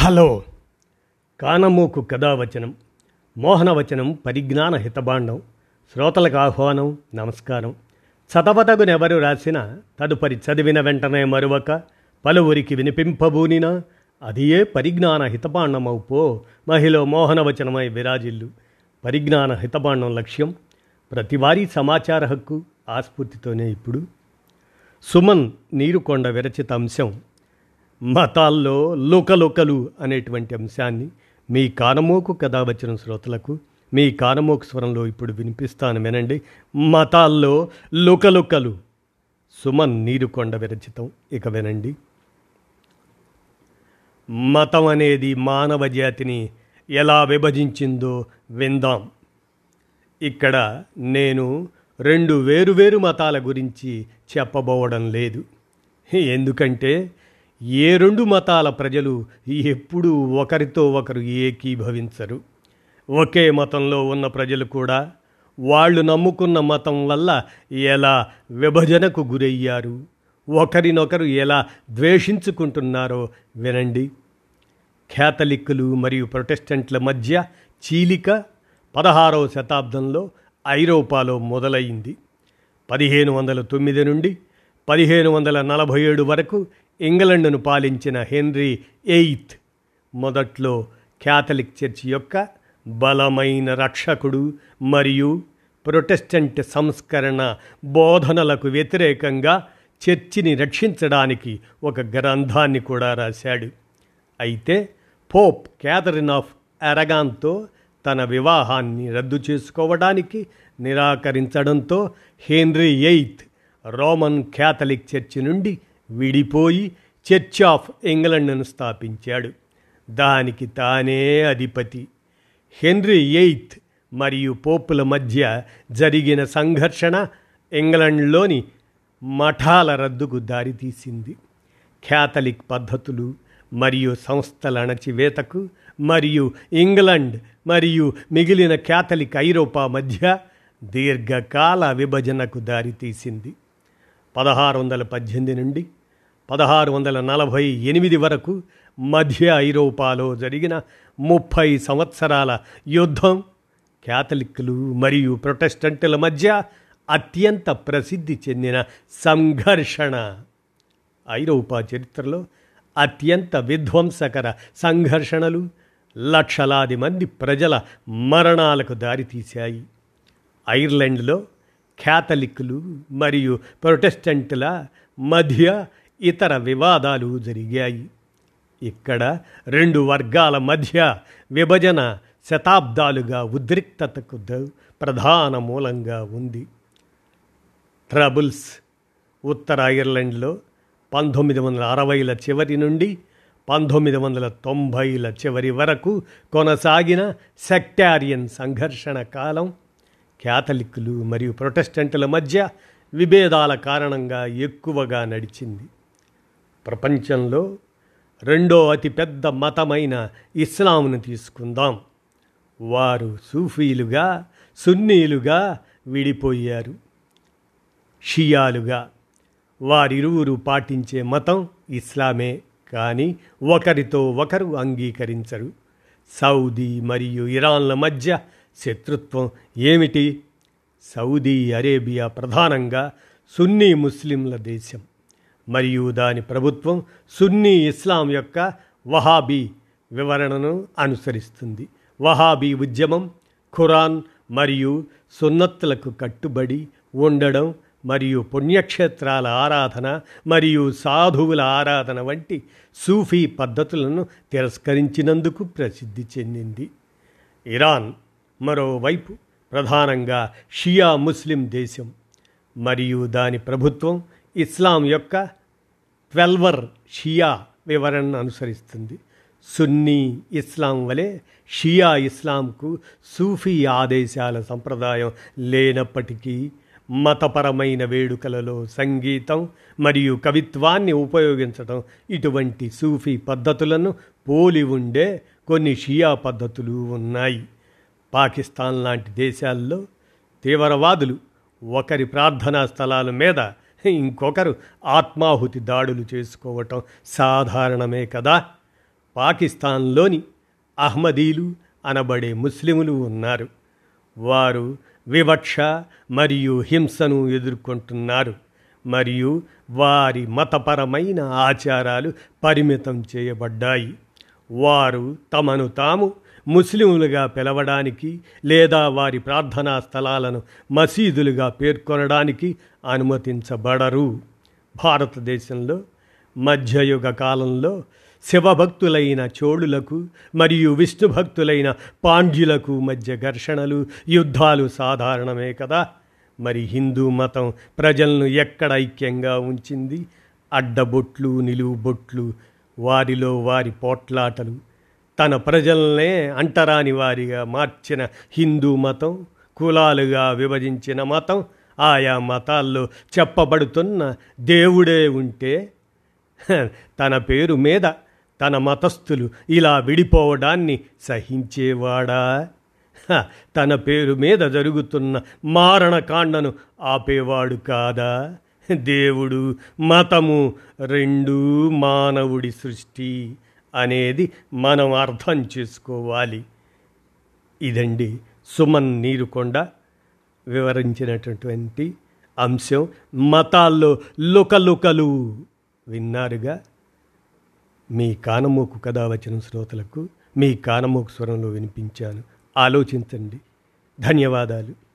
Hello. కానమూకు కథావచనం మోహనవచనం పరిజ్ఞాన హితబాండం శ్రోతలకు ఆహ్వానం నమస్కారం. చదవతగునెవరు రాసిన తదుపరి చదివిన వెంటనే మరువక పలువురికి వినిపింపబూనినా అదియే ఏ పరిజ్ఞాన హితబాండమవు పో మహిళ మోహనవచనమై విరాజిల్లు. పరిజ్ఞాన హితబాండం లక్ష్యం ప్రతివారీ సమాచార హక్కు ఆస్ఫూర్తితోనే ఇప్పుడు. సుమన్ నీరుకొండ విరచిత అంశం మతాల్లో లుకలుకలు అనేటువంటి అంశాన్ని మీ కానమోకు కథ వచ్చిన శ్రోతలకు మీ కానమోకు స్వరంలో ఇప్పుడు వినిపిస్తాను వినండి. మతాల్లో లుకలుకలు సుమన్ నీరుకొండ విరచితం. ఇక వినండి. మతం అనేది మానవ జాతిని ఎలా విభజించిందో విందాం. ఇక్కడ నేను రెండు వేరువేరు మతాల గురించి చెప్పబోవడం లేదు. ఎందుకంటే ఏ రెండు మతాల ప్రజలు ఎప్పుడూ ఒకరితో ఒకరు ఏకీభవించరు. ఒకే మతంలో ఉన్న ప్రజలు కూడా వాళ్ళు నమ్ముకున్న మతం వల్ల ఎలా విభజనకు గురయ్యారు ఒకరినొకరు ఎలా ద్వేషించుకుంటున్నారో వినండి. క్యాథలిక్కులు మరియు ప్రొటెస్టెంట్ల మధ్య చీలిక పదహారవ శతాబ్దంలో ఐరోపాలో మొదలైంది. పదిహేను వందల తొమ్మిది నుండి పదిహేను వందల నలభై ఏడు వరకు ఇంగ్లండ్ను పాలించిన హెన్రీ ఎయిత్ మొదట్లో క్యాథలిక్ చర్చి యొక్క బలమైన రక్షకుడు మరియు ప్రొటెస్టెంట్ సంస్కరణ బోధనలకు వ్యతిరేకంగా చర్చిని రక్షించడానికి ఒక గ్రంథాన్ని కూడా రాశాడు. అయితే పోప్ క్యాథరిన్ ఆఫ్ అరగాన్తో తన వివాహాన్ని రద్దు చేసుకోవడానికి నిరాకరించడంతో Henry eighth Roman Catholic church నుండి విడిపోయి చర్చ్ ఆఫ్ ఇంగ్లండ్ను స్థాపించాడు. దానికి తానే అధిపతి. హెన్రీ ఎయిత్ మరియు పోపుల మధ్య జరిగిన సంఘర్షణ ఇంగ్లండ్లోని మఠాల రద్దుకు దారితీసింది. క్యాథలిక్ పద్ధతులు మరియు సంస్థల అణచివేతకు మరియు ఇంగ్లండ్ మరియు మిగిలిన క్యాథలిక్ ఐరోపా మధ్య దీర్ఘకాల విభజనకు దారితీసింది. పదహారు వందల పద్దెనిమిది నుండి పదహారు వందల నలభై ఎనిమిది వరకు మధ్య ఐరోపాలో జరిగిన ముప్పై సంవత్సరాల యుద్ధం క్యాథలిక్లు మరియు ప్రొటెస్టెంట్ల మధ్య అత్యంత ప్రసిద్ధి చెందిన సంఘర్షణ. ఐరోపా చరిత్రలో అత్యంత విధ్వంసకర సంఘర్షణలు లక్షలాది మంది ప్రజల మరణాలకు దారితీశాయి. ఐర్లాండ్లో క్యాథలిక్లు మరియు ప్రొటెస్టెంట్ల మధ్య ఇతర వివాదాలు జరిగాయి. ఇక్కడ రెండు వర్గాల మధ్య విభజన శతాబ్దాలుగా ఉద్రిక్తతకు ప్రధాన మూలంగా ఉంది. ట్రబుల్స్ ఉత్తర ఐర్లాండ్లో పంతొమ్మిది వందల అరవైల చివరి నుండి పంతొమ్మిది వందల తొంభైల చివరి వరకు కొనసాగిన సెక్టారియన్ సంఘర్షణ కాలం క్యాథలిక్కులు మరియు ప్రొటెస్టెంట్ల మధ్య విభేదాల కారణంగా ఎక్కువగా నడిచింది. ప్రపంచంలో రెండో అతిపెద్ద మతమైన ఇస్లాంను తీసుకుందాం. వారు సూఫీలుగా సున్నీలుగా విడిపోయారు. షియాలుగా. వారిరువురు పాటించే మతం ఇస్లామే కానీ ఒకరితో ఒకరు అంగీకరించరు. సౌదీ మరియు ఇరాన్ల మధ్య శత్రుత్వం ఏమిటి? సౌదీ అరేబియా ప్రధానంగా సున్నీ ముస్లింల దేశం. మరియు దాని ప్రభుత్వం సున్నీ ఇస్లాం యొక్క వహాబీ వివరణను అనుసరిస్తుంది. వహాబీ ఉద్యమం ఖురాన్ మరియు సున్నత్తులకు కట్టుబడి ఉండడం మరియు పుణ్యక్షేత్రాల ఆరాధన మరియు సాధువుల ఆరాధన వంటి సూఫీ పద్ధతులను తిరస్కరించినందుకు ప్రసిద్ధి చెందింది. ఇరాన్ మరోవైపు ప్రధానంగా షియా ముస్లిం దేశం మరియు దాని ప్రభుత్వం ఇస్లాం యొక్క ట్వెల్వర్ షియా వివరణను అనుసరిస్తుంది. సున్నీ ఇస్లాం వలె షియా ఇస్లాంకు సూఫీ ఆదేశాల సంప్రదాయం లేనప్పటికీ మతపరమైన వేడుకలలో సంగీతం మరియు కవిత్వాన్ని ఉపయోగించడం ఇటువంటి సూఫీ పద్ధతులను పోలి ఉండే కొన్ని షియా పద్ధతులు ఉన్నాయి. పాకిస్తాన్ లాంటి దేశాల్లో తీవ్రవాదులు ఒకరి ప్రార్థనా స్థలాల మీద ఇంకొకరు ఆత్మాహుతి దాడులు చేసుకోవటం సాధారణమే కదా. పాకిస్తాన్లోని అహ్మదీలు అనబడే ముస్లిములు ఉన్నారు. వారు వివక్ష మరియు హింసను ఎదుర్కొంటున్నారు మరియు వారి మతపరమైన ఆచారాలు పరిమితం చేయబడ్డాయి. వారు తమను తాము ముస్లింలుగా పిలవడానికి లేదా వారి ప్రార్థనా స్థలాలను మసీదులుగా పేర్కొనడానికి అనుమతించబడరు. భారతదేశంలో మధ్యయుగ కాలంలో శివభక్తులైన చోళులకు మరియు విష్ణుభక్తులైన పాండ్యులకు మధ్య ఘర్షణలు యుద్ధాలు సాధారణమే కదా. మరి హిందూ మతం ప్రజలను ఎక్కడ ఐక్యంగా ఉంచింది? అడ్డబొట్లు నిలువు బొట్లు వారిలో వారి పోట్లాటలు. తన ప్రజల్నే అంటరాని వారిగా మార్చిన హిందూ మతం కులాలుగా విభజించిన మతం ఆయా మతాల్లో చెప్పబడుతున్న దేవుడే ఉంటే తన పేరు మీద తన మతస్థులు ఇలా విడిపోవడాన్ని సహించేవాడా? తన పేరు మీద జరుగుతున్న మారణకాండను ఆపేవాడు కాదా? దేవుడు మతము రెండూ మానవుడి సృష్టి. అనేది మనం అర్థం చేసుకోవాలి. ఇదండి సుమన్ నీరుకొండ వివరించినటువంటి అంశం. మతాల్లో లుకలుకలు విన్నారుగా? మీ కానమోకు కథ వచ్చిన శ్రోతలకు మీ కానమోకు స్వరంలో వినిపించాను. ఆలోచించండి. ధన్యవాదాలు.